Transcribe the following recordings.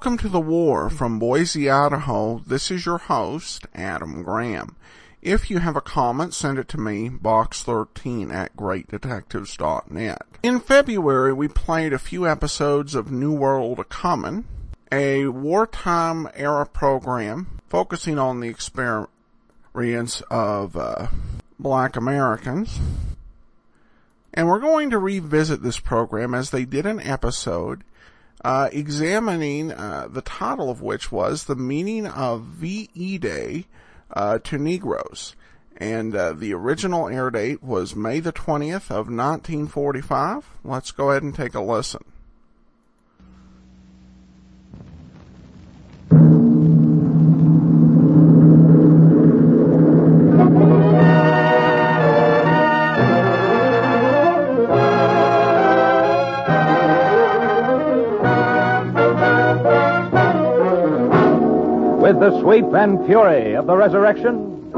Welcome to the war from Boise, Idaho. This is your host, Adam Graham. If you have a comment, send it to me, box13 at greatdetectives.net. In February, we played a few episodes of New World a Comin', a wartime era program focusing on the experience of uh, black Americans. And we're going to revisit this program as they did an episode uh, examining uh, the title of which was The Meaning of VE Day uh, to Negroes. And uh, the original air date was May the 20th of 1945. Let's go ahead and take a listen. Sweep and fury of the resurrection.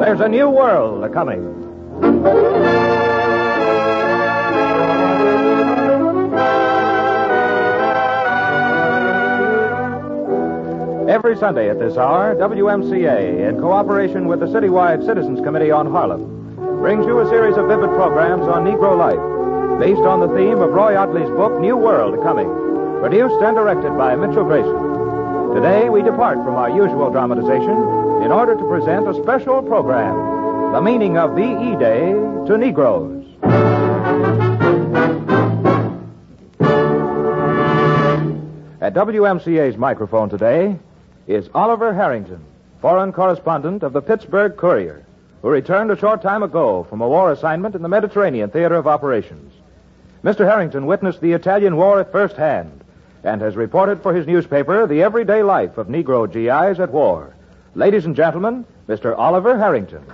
There's a new world a coming. Every Sunday at this hour, WMCA, in cooperation with the Citywide Citizens Committee on Harlem, brings you a series of vivid programs on Negro life, based on the theme of Roi Ottley's book, New World Coming produced and directed by Mitchell Grayson. Today, we depart from our usual dramatization in order to present a special program, The Meaning of VE Day to Negroes. At WMCA's microphone today is Oliver Harrington, foreign correspondent of the Pittsburgh Courier, who returned a short time ago from a war assignment in the Mediterranean theater of operations. Mr. Harrington witnessed the Italian War at first hand and has reported for his newspaper the everyday life of Negro GIs at war. Ladies and gentlemen, Mr. Oliver Harrington.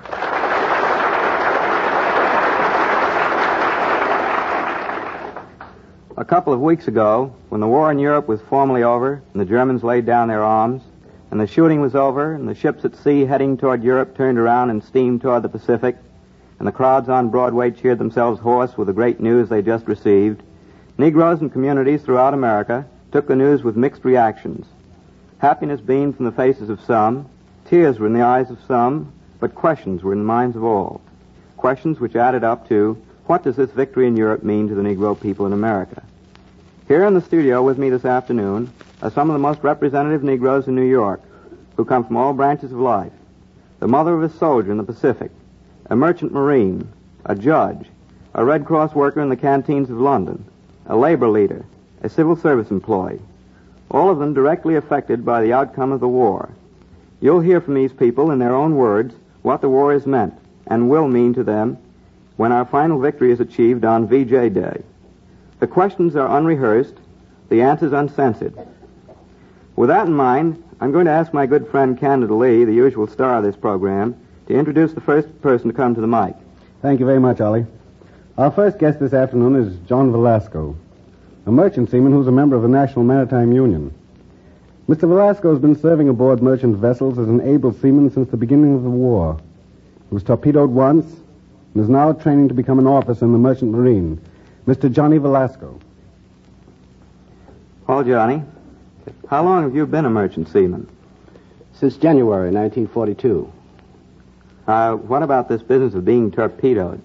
A couple of weeks ago, when the war in Europe was formally over and the Germans laid down their arms, and the shooting was over, and the ships at sea heading toward Europe turned around and steamed toward the Pacific, and the crowds on Broadway cheered themselves hoarse with the great news they just received, Negroes and communities throughout America took the news with mixed reactions. Happiness beamed from the faces of some, tears were in the eyes of some, but questions were in the minds of all. Questions which added up to what does this victory in Europe mean to the Negro people in America? Here in the studio with me this afternoon are some of the most representative Negroes in New York who come from all branches of life. The mother of a soldier in the Pacific, a merchant marine, a judge, a Red Cross worker in the canteens of London, a labor leader, a civil service employee, all of them directly affected by the outcome of the war. You'll hear from these people in their own words what the war has meant and will mean to them when our final victory is achieved on VJ Day. The questions are unrehearsed, the answers uncensored. With that in mind, I'm going to ask my good friend Canada Lee, the usual star of this program, to introduce the first person to come to the mic. Thank you very much, Ollie. Our first guest this afternoon is John Velasco a merchant seaman who's a member of the National Maritime Union. Mr. Velasco has been serving aboard merchant vessels as an able seaman since the beginning of the war. He was torpedoed once and is now training to become an officer in the merchant marine. Mr. Johnny Velasco. Well, Johnny, how long have you been a merchant seaman? Since January 1942. Uh, what about this business of being torpedoed?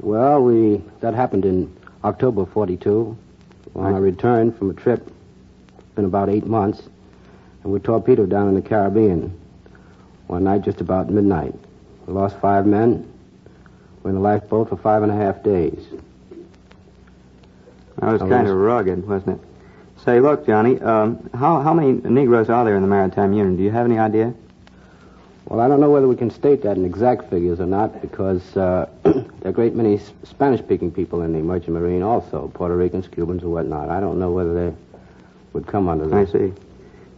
Well, we that happened in October 42, when I returned from a trip. It's been about eight months, and we torpedoed down in the Caribbean one night just about midnight. We lost five men. We're in a lifeboat for five and a half days. That was kind of rugged, wasn't it? Say, look, Johnny, um, how, how many Negroes are there in the Maritime Union? Do you have any idea? Well, I don't know whether we can state that in exact figures or not because uh, there are a great many Spanish-speaking people in the merchant marine also, Puerto Ricans, Cubans, and whatnot. I don't know whether they would come under that. I see.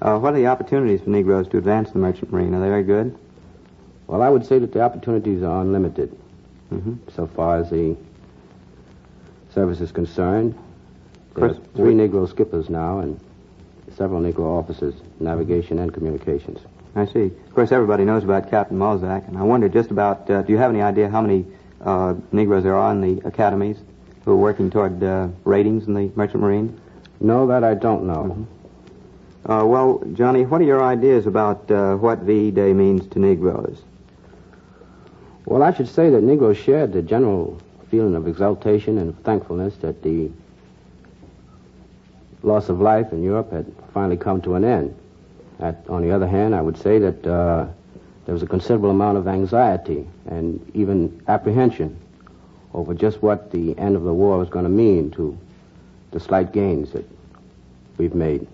Uh, what are the opportunities for Negroes to advance the merchant marine? Are they very good? Well, I would say that the opportunities are unlimited mm-hmm. so far as the service is concerned. There are three Negro skippers now and several Negro officers, navigation and communications. I see. Of course, everybody knows about Captain Mulzac, and I wonder just about, uh, do you have any idea how many uh, Negroes there are in the academies? who are working toward uh, ratings in the Merchant Marine? No, that I don't know. Uh, well, Johnny, what are your ideas about uh, what VE Day means to Negroes? Well, I should say that Negroes shared the general feeling of exultation and thankfulness that the loss of life in Europe had finally come to an end. At, on the other hand, I would say that uh, there was a considerable amount of anxiety and even apprehension over just what the end of the war was going to mean to the slight gains that we've made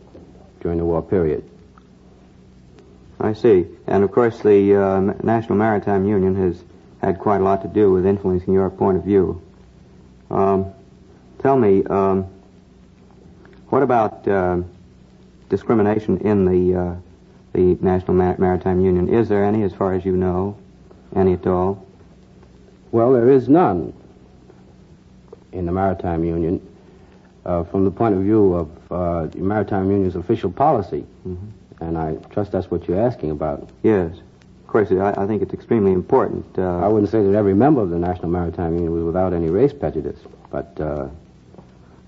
during the war period. I see. And of course, the uh, National Maritime Union has had quite a lot to do with influencing your point of view. Um, tell me, um, what about uh, discrimination in the uh, the National Mar- Maritime Union? Is there any, as far as you know, any at all? Well, there is none in the Maritime Union uh, from the point of view of uh, the Maritime Union's official policy. Mm-hmm. And I trust that's what you're asking about. Yes. Of course, I, I think it's extremely important. Uh, I wouldn't say that every member of the National Maritime Union was without any race prejudice, but uh,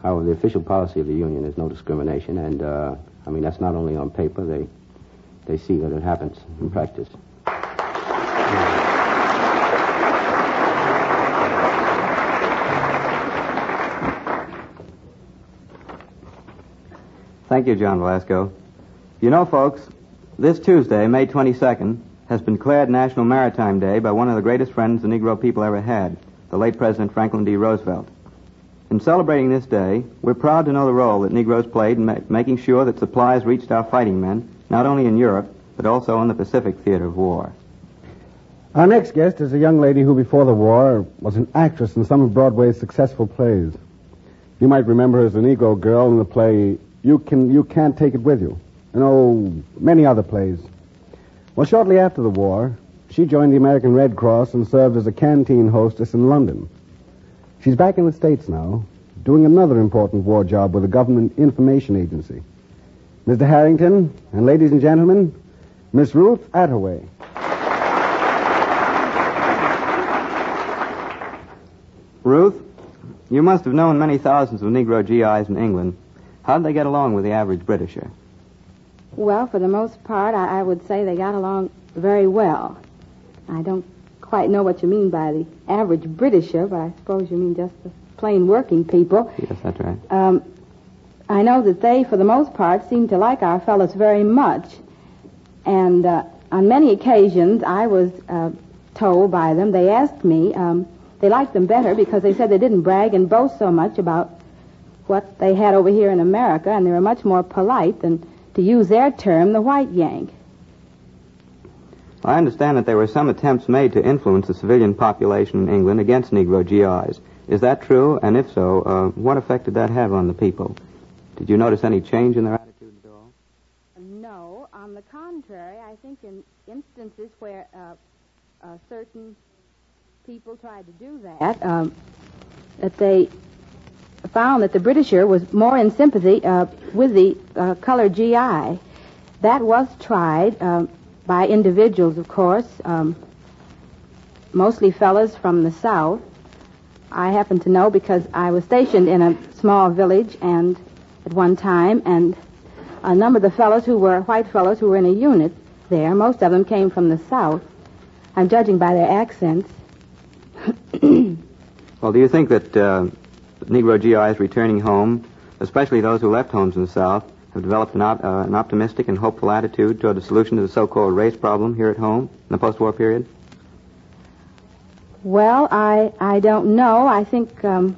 however, the official policy of the union is no discrimination, and uh, I mean that's not only on paper; they they see that it happens in practice. Thank you, John Velasco. You know, folks, this Tuesday, May 22nd, has been declared National Maritime Day by one of the greatest friends the Negro people ever had, the late President Franklin D. Roosevelt. In celebrating this day, we're proud to know the role that Negroes played in ma- making sure that supplies reached our fighting men, not only in Europe, but also in the Pacific theater of war. Our next guest is a young lady who, before the war, was an actress in some of Broadway's successful plays. You might remember her as a Negro girl in the play You Can You Can't Take It With You, and oh, many other plays. Well, shortly after the war, she joined the American Red Cross and served as a canteen hostess in London. She's back in the States now, doing another important war job with the Government Information Agency. Mr. Harrington, and ladies and gentlemen, Miss Ruth Attaway. Ruth, you must have known many thousands of Negro GIs in England. How did they get along with the average Britisher? Well, for the most part, I, I would say they got along very well. I don't quite know what you mean by the average Britisher, but I suppose you mean just the plain working people. Yes, that's right. Um, I know that they, for the most part, seem to like our fellows very much. And uh, on many occasions, I was uh, told by them, they asked me, um, they liked them better because they said they didn't brag and boast so much about what they had over here in America, and they were much more polite than, to use their term, the white yank. I understand that there were some attempts made to influence the civilian population in England against Negro GIs. Is that true? And if so, uh, what effect did that have on the people? Did you notice any change in their attitude at all? No, on the contrary, I think in instances where uh, uh, certain people tried to do that, um, that they found that the Britisher was more in sympathy uh, with the uh, colored GI. That was tried um, by individuals, of course, um, mostly fellows from the South. I happen to know because I was stationed in a small village and at one time, and a number of the fellows who were white fellows who were in a unit there, most of them came from the South. I'm judging by their accents. Well, do you think that uh, Negro GIs returning home, especially those who left homes in the South, have developed an, op- uh, an optimistic and hopeful attitude toward the solution to the so-called race problem here at home in the post-war period? Well, I I don't know. I think um,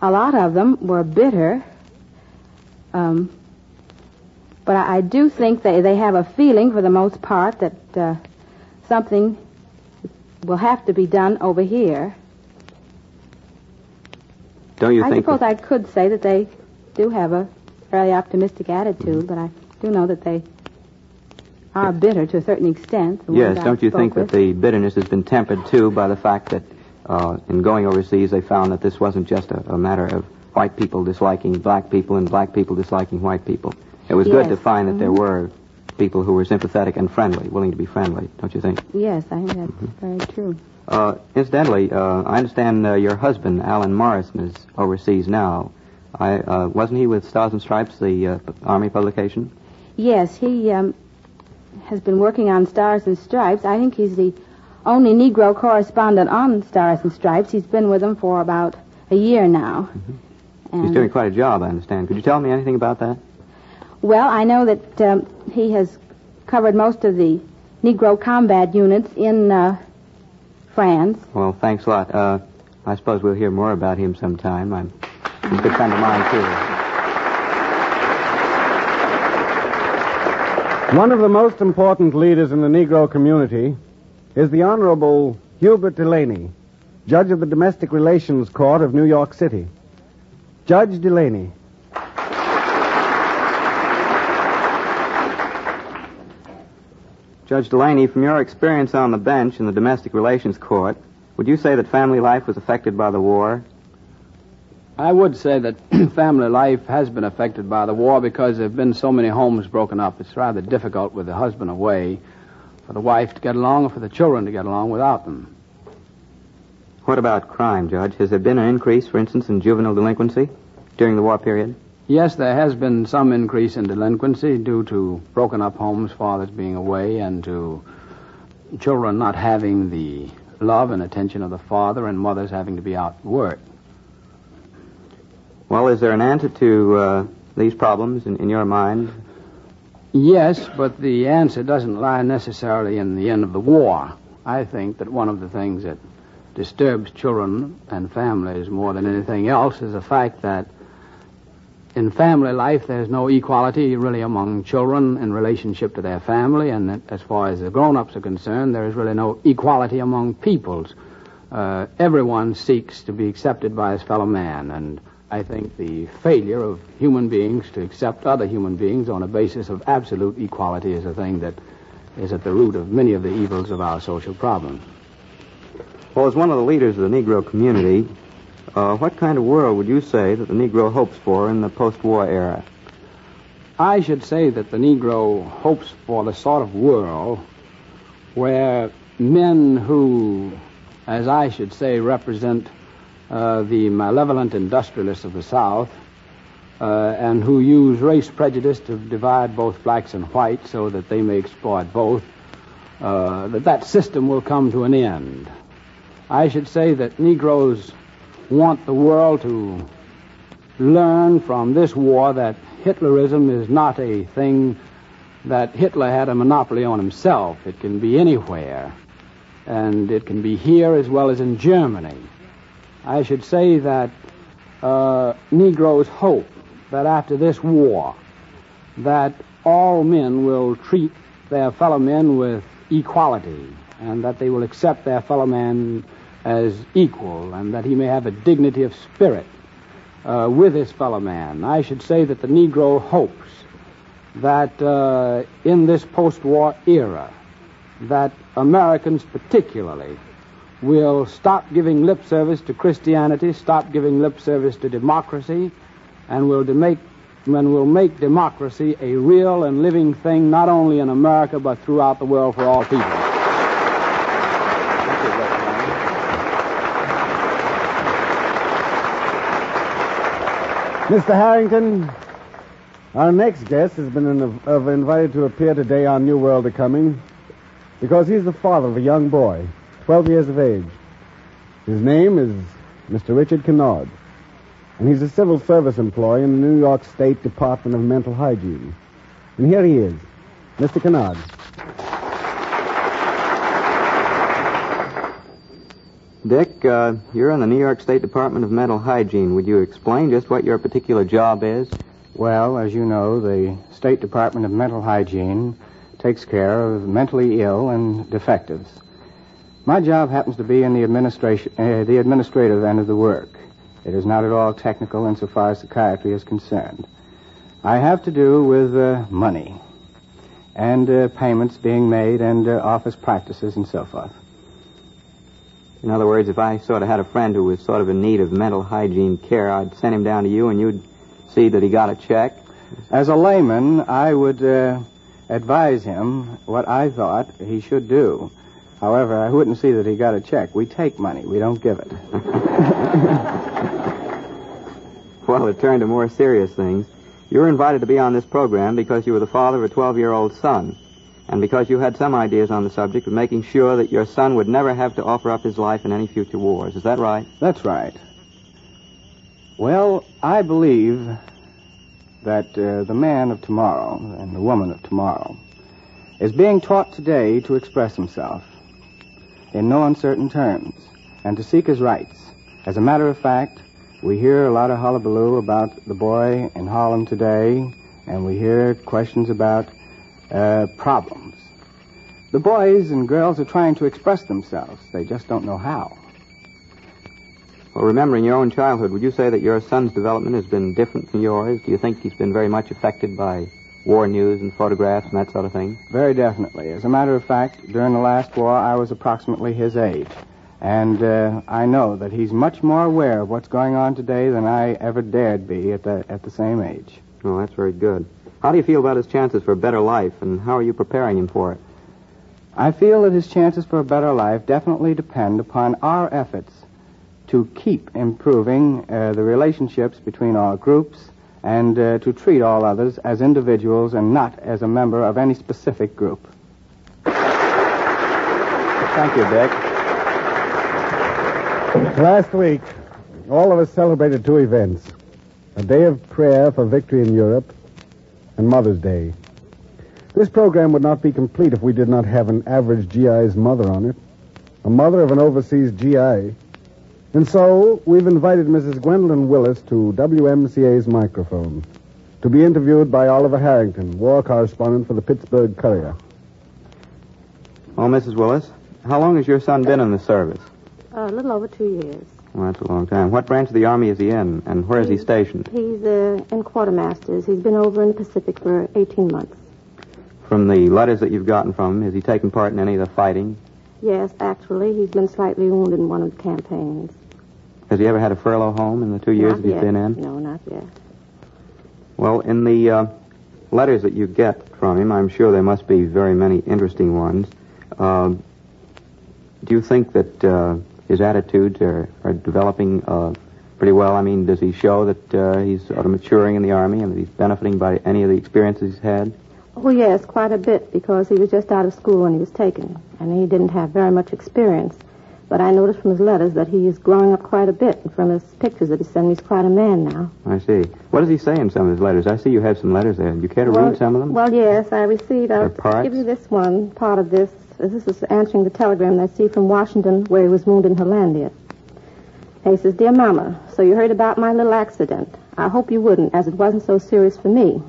a lot of them were bitter. Um, but I, I do think they, they have a feeling, for the most part, that uh, something will have to be done over here. Don't you I think? I suppose that- I could say that they do have a fairly optimistic attitude, but I do know that they are bitter to a certain extent. Yes, don't you think that the bitterness has been tempered too by the fact that uh, in going overseas they found that this wasn't just a, a matter of white people disliking black people and black people disliking white people. It was good to find that there mhm. were people who were sympathetic and friendly, willing to be friendly, don't you think? Yes, I think that's very true. Uh, incidentally, uh, I understand uh, your husband, Alan Morrison, is overseas now. I, uh, wasn't he with Stars and Stripes, the uh, Army publication? Yes, he um, has been working on Stars and Stripes. I think he's the only Negro correspondent on Stars and Stripes. He's been with them for about a year now. Mm-hmm. He's doing quite a job, I understand. Could you tell me anything about that? Well, I know that um, he has covered most of the Negro combat units in uh, France. Well, thanks a lot. Uh, I suppose we'll hear more about him sometime. I'm he's a good friend of mine, too. One of the most important leaders in the Negro community is the Honorable Hubert Delany, Judge of the Domestic Relations Court of New York City. Judge Delany. Judge Delany, from your experience on the bench in the Domestic Relations Court, would you say that family life was affected by the war? I would say that family life has been affected by the war because there have been so many homes broken up. It's rather difficult with the husband away for the wife to get along or for the children to get along without them. What about crime, Judge? Has there been an increase, for instance, in juvenile delinquency during the war period? Yes, there has been some increase in delinquency due to broken up homes, fathers being away, and to children not having the love and attention of the father, and mothers having to be out at work. Well, is there an answer to uh, these problems in, in your mind? Yes, but the answer doesn't lie necessarily in the end of the war. I think that one of the things that disturbs children and families more than anything else is the fact that in family life, there's no equality really among children in relationship to their family, and as far as the grown-ups are concerned, there is really no equality among peoples. Uh, everyone seeks to be accepted by his fellow man, and I think the failure of human beings to accept other human beings on a basis of absolute equality is a thing that is at the root of many of the evils of our social problems. Well, as one of the leaders of the Negro community, uh, what kind of world would you say that the Negro hopes for in the post-war era? I should say that the Negro hopes for the sort of world where men who, as I should say, represent uh, the malevolent industrialists of the South uh, and who use race prejudice to divide both blacks and whites so that they may exploit both, uh, that that system will come to an end. I should say that Negroes want the world to learn from this war that Hitlerism is not a thing that Hitler had a monopoly on himself. It can be anywhere. And it can be here as well as in Germany. I should say that uh, Negroes hope that after this war, that all men will treat their fellow men with equality, and that they will accept their fellow man as equal and that he may have a dignity of spirit uh, with his fellow man. I should say that the Negro hopes that uh, in this post-war era, that Americans particularly will stop giving lip service to Christianity, stop giving lip service to democracy, and will make and will make democracy a real and living thing not only in America but throughout the world for all people. Mr. Harrington, our next guest has been in, invited to appear today on New World of Coming because he's the father of a young boy, 12 years of age. His name is Mr. Richard Kennard, and he's a civil service employee in the New York State Department of Mental Hygiene. And here he is, Mr. Kennard. Dick, uh, you're in the New York State Department of Mental Hygiene. Would you explain just what your particular job is? Well, as you know, the State Department of Mental Hygiene takes care of mentally ill and defectives. My job happens to be in the administration, uh, the administrative end of the work. It is not at all technical insofar as psychiatry is concerned. I have to do with uh, money and uh, payments being made and uh, office practices and so forth. In other words, if I sort of had a friend who was sort of in need of mental hygiene care, I'd send him down to you and you'd see that he got a check? As a layman, I would uh, advise him what I thought he should do. However, I wouldn't see that he got a check. We take money, we don't give it. Well, to turn to more serious things, you were invited to be on this program because you were the father of a 12 year old son, and because you had some ideas on the subject of making sure that your son would never have to offer up his life in any future wars. Is that right? That's right. Well, I believe that uh, the man of tomorrow and the woman of tomorrow is being taught today to express himself in no uncertain terms and to seek his rights. As a matter of fact, we hear a lot of hullabaloo about the boy in Harlem today, and we hear questions about uh, problems. The boys and girls are trying to express themselves. They just don't know how. Well, remembering your own childhood, would you say that your son's development has been different from yours? Do you think he's been very much affected by war news and photographs and that sort of thing? Very definitely. As a matter of fact, during the last war, I was approximately his age. And uh, I know that he's much more aware of what's going on today than I ever dared be at the, at the same age. Oh, that's very good. How do you feel about his chances for a better life, and how are you preparing him for it? I feel that his chances for a better life definitely depend upon our efforts to keep improving uh, the relationships between our groups and uh, to treat all others as individuals and not as a member of any specific group. Thank you, Dick. Last week, all of us celebrated two events a day of prayer for victory in Europe and Mother's Day. This program would not be complete if we did not have an average GI's mother on it, a mother of an overseas GI. And so we've invited Mrs. Gwendolyn Willis to WMCA's microphone to be interviewed by Oliver Harrington, war correspondent for the Pittsburgh Courier. Oh, Mrs. Willis, how long has your son been in the service? A little over two years. Well, that's a long time. What branch of the Army is he in, and where is he stationed? He's uh, in quartermasters. He's been over in the Pacific for 18 months. From the letters that you've gotten from him, has he taken part in any of the fighting? Yes, actually, he's been slightly wounded in one of the campaigns. Has he ever had a furlough home in the two years not that he's yet. been in? No, not yet. Well, in the uh, letters that you get from him, I'm sure there must be very many interesting ones. Um do you think that uh, his attitudes are, are developing uh, pretty well? I mean, does he show that uh, he's sort of maturing in the Army and that he's benefiting by any of the experiences he's had? Oh, yes, quite a bit, because he was just out of school when he was taken, and he didn't have very much experience. But I noticed from his letters that he is growing up quite a bit, and from his pictures that he sent me, he's quite a man now. I see. What does he say in some of his letters? I see you have some letters there. Do you care to well, read some of them? Well, yes, I received. I'll parts? give you this one, part of this. This is answering the telegram that I see from Washington where he was wounded in Hollandia. He says, Dear Mama, so you heard about my little accident. I hope you wouldn't, as it wasn't so serious for me.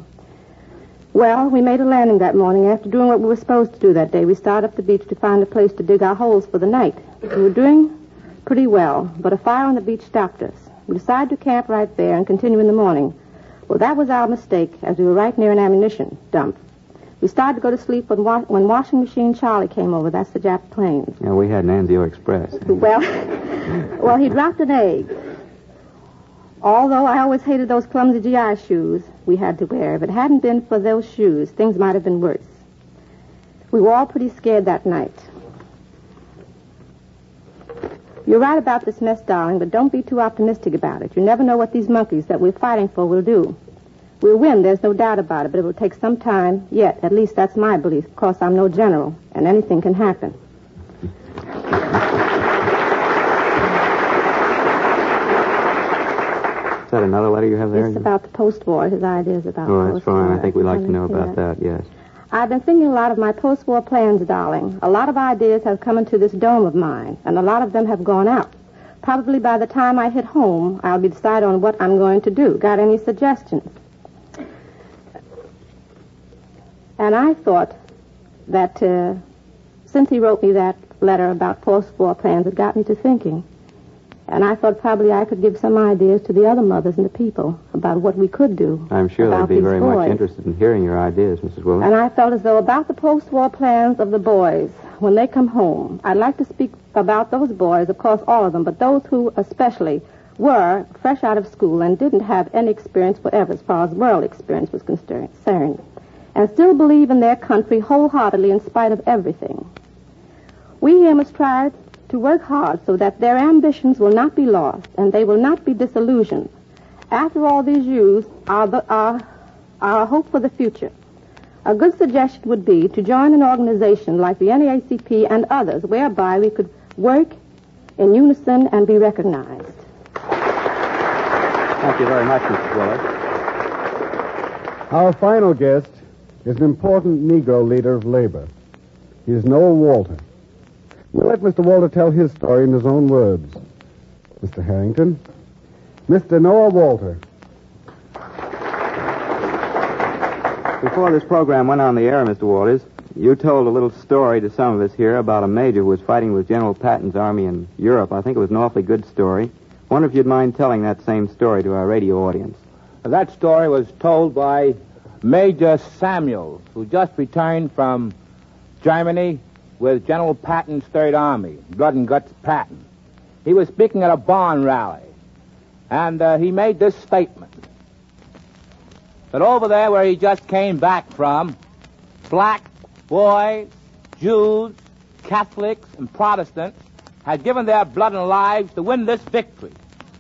Well, we made a landing that morning. After doing what we were supposed to do that day, we started up the beach to find a place to dig our holes for the night. We were doing pretty well, but a fire on the beach stopped us. We decided to camp right there and continue in the morning. Well, that was our mistake, as we were right near an ammunition dump. We started to go to sleep when, wa- when washing machine Charlie came over. That's the Jap plane. Yeah, we had an Anzio Express. Well, well, he dropped an egg. Although I always hated those clumsy GI shoes we had to wear, if it hadn't been for those shoes, things might have been worse. We were all pretty scared that night. You're right about this mess, darling, but don't be too optimistic about it. You never know what these monkeys that we're fighting for will do. We'll win, there's no doubt about it, but it will take some time yet. At least that's my belief. Of course, I'm no general, and anything can happen. Is that another letter you have there? It's about the post-war, his ideas about Oh, that's post-war. fine. I think we'd like to know about that, yes. I've been thinking a lot of my post-war plans, darling. A lot of ideas have come into this dome of mine, and a lot of them have gone out. Probably by the time I hit home, I'll be decided on what I'm going to do. Got any suggestions? And I thought that uh, since he wrote me that letter about post-war plans, it got me to thinking. And I thought probably I could give some ideas to the other mothers and the people about what we could do. I'm sure they'd be very boys. much interested in hearing your ideas, Mrs. Willis. And I felt as though about the post-war plans of the boys when they come home. I'd like to speak about those boys, of course, all of them, but those who especially were fresh out of school and didn't have any experience whatever as far as world experience was concerned. and still believe in their country wholeheartedly in spite of everything. We here must try to work hard so that their ambitions will not be lost and they will not be disillusioned. After all, these youths are, the, are, are hope for the future. A good suggestion would be to join an organization like the NAACP and others whereby we could work in unison and be recognized. Thank you very much, Mr. Willard. Our final guest is an important Negro leader of labor. He is Noah Walter. We'll let Mr. Walter tell his story in his own words. Mr. Harrington. Mr. Noah Walter. Before this program went on the air, Mr. Walters, you told a little story to some of us here about a major who was fighting with General Patton's army in Europe. I think it was an awfully good story. Wonder if you'd mind telling that same story to our radio audience. That story was told by Major Samuels, who just returned from Germany with General Patton's Third Army, Blood and Guts Patton. He was speaking at a barn rally, and uh, he made this statement that over there where he just came back from, black boys, Jews, Catholics, and Protestants had given their blood and lives to win this victory.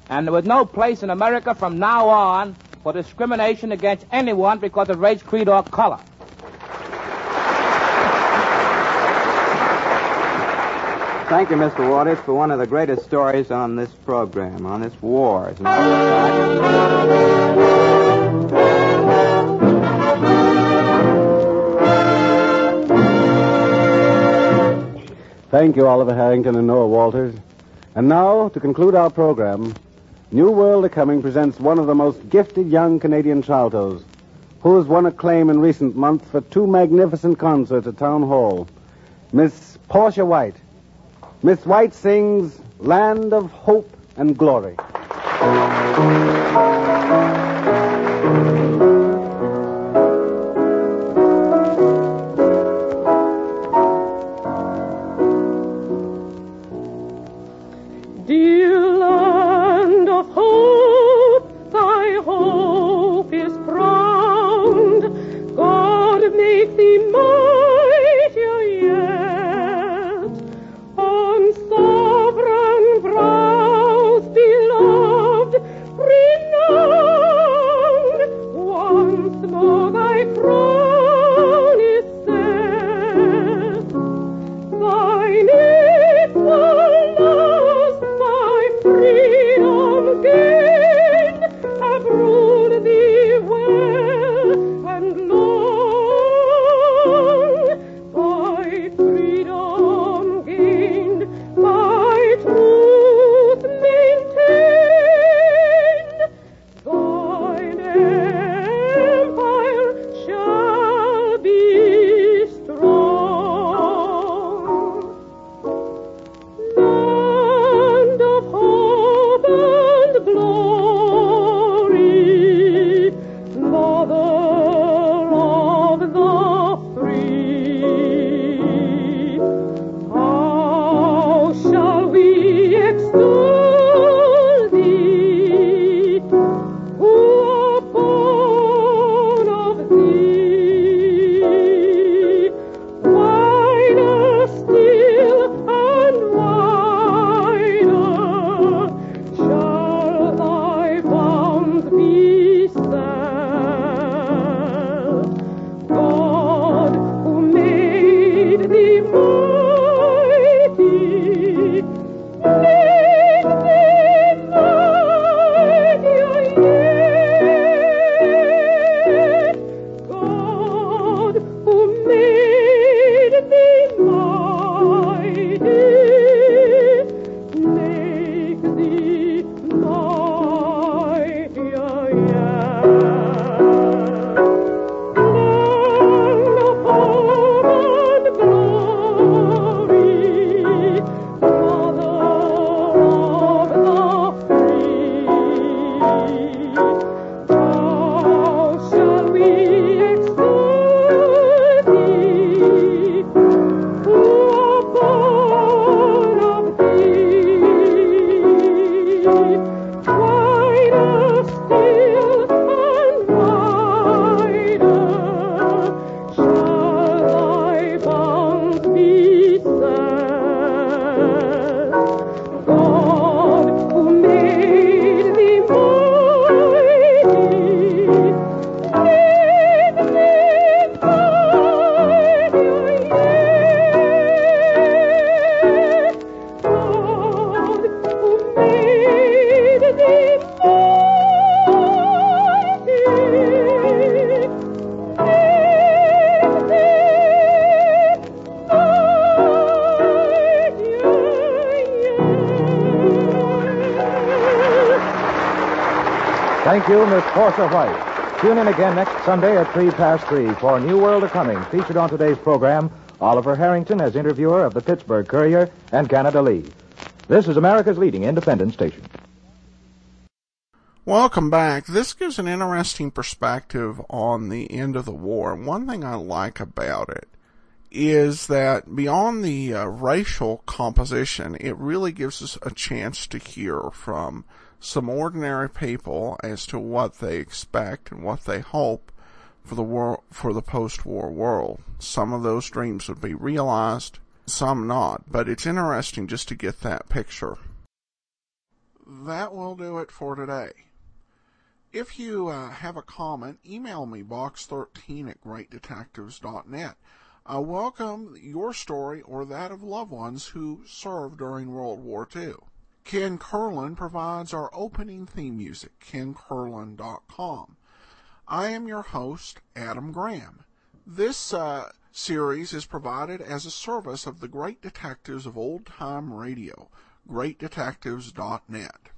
And there was no place in America from now on for discrimination against anyone because of race, creed, or color. Thank you, Mr. Waters, for one of the greatest stories on this program, on this war. Thank you, Oliver Harrington and Noah Walters. And now, to conclude our program, New World A Coming presents one of the most gifted young Canadian contraltos, who has won acclaim in recent months for two magnificent concerts at Town Hall. Miss Portia White. Miss White sings Land of Hope and Glory. Miss Portia White. Tune in again next Sunday at 3 past 3 for New World of Coming. Featured on today's program, Oliver Harrington as interviewer of the Pittsburgh Courier and Canada Lee. This is America's leading independent station. Welcome back. This gives an interesting perspective on the end of the war. One thing I like about it is that beyond the uh, racial composition, it really gives us a chance to hear from some ordinary people as to what they expect and what they hope for the world, for the post-war world. Some of those dreams would be realized, some not, but it's interesting just to get that picture. That will do it for today. If you uh, have a comment, email me box13 at greatdetectives.net. I welcome your story or that of loved ones who served during World War II. Ken Curlin provides our opening theme music, kencurlin.com. I am your host, Adam Graham. This uh, series is provided as a service of the Great Detectives of Old Time Radio, greatdetectives.net.